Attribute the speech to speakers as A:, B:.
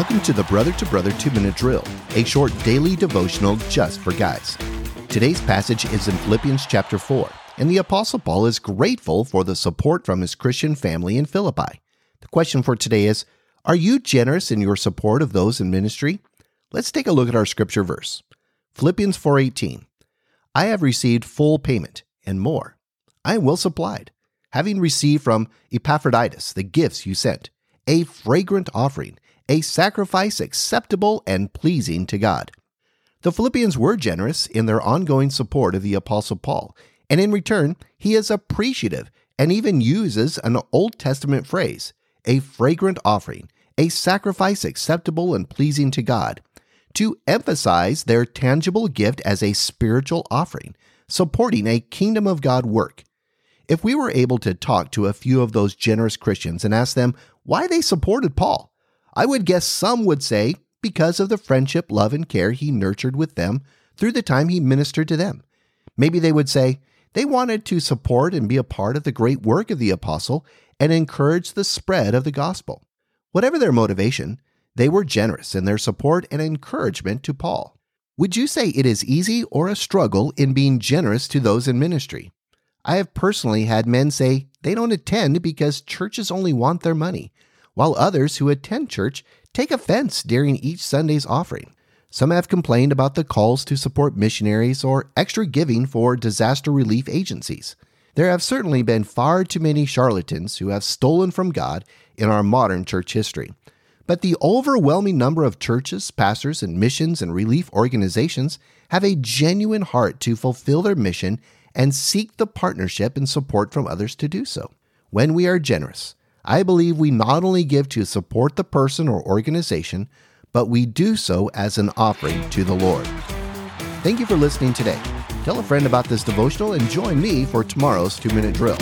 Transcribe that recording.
A: Welcome to the Brother to Brother 2 Minute Drill, a short daily devotional just for guys. Today's passage is in Philippians chapter 4, and the Apostle Paul is grateful for the support from his Christian family in Philippi. The question for today is Are you generous in your support of those in ministry? Let's take a look at our scripture verse. Philippians 4:18. I have received full payment and more. I am well supplied, having received from Epaphroditus the gifts you sent, a fragrant offering a sacrifice acceptable and pleasing to God. The Philippians were generous in their ongoing support of the Apostle Paul, and in return, he is appreciative and even uses an Old Testament phrase, a fragrant offering, a sacrifice acceptable and pleasing to God, to emphasize their tangible gift as a spiritual offering, supporting a kingdom of God work. If we were able to talk to a few of those generous Christians and ask them why they supported Paul, I would guess some would say because of the friendship, love, and care he nurtured with them through the time he ministered to them. Maybe they would say they wanted to support and be a part of the great work of the apostle and encourage the spread of the gospel. Whatever their motivation, they were generous in their support and encouragement to Paul. Would you say it is easy or a struggle in being generous to those in ministry? I have personally had men say they don't attend because churches only want their money while others who attend church take offense during each Sunday's offering. Some have complained about the calls to support missionaries or extra giving for disaster relief agencies. There have certainly been far too many charlatans who have stolen from God in our modern church history. But the overwhelming number of churches, pastors, and missions and relief organizations have a genuine heart to fulfill their mission and seek the partnership and support from others to do so. When we are generous, I believe we not only give to support the person or organization, but we do so as an offering to the Lord. Thank you for listening today. Tell a friend about this devotional and join me for tomorrow's two minute drill.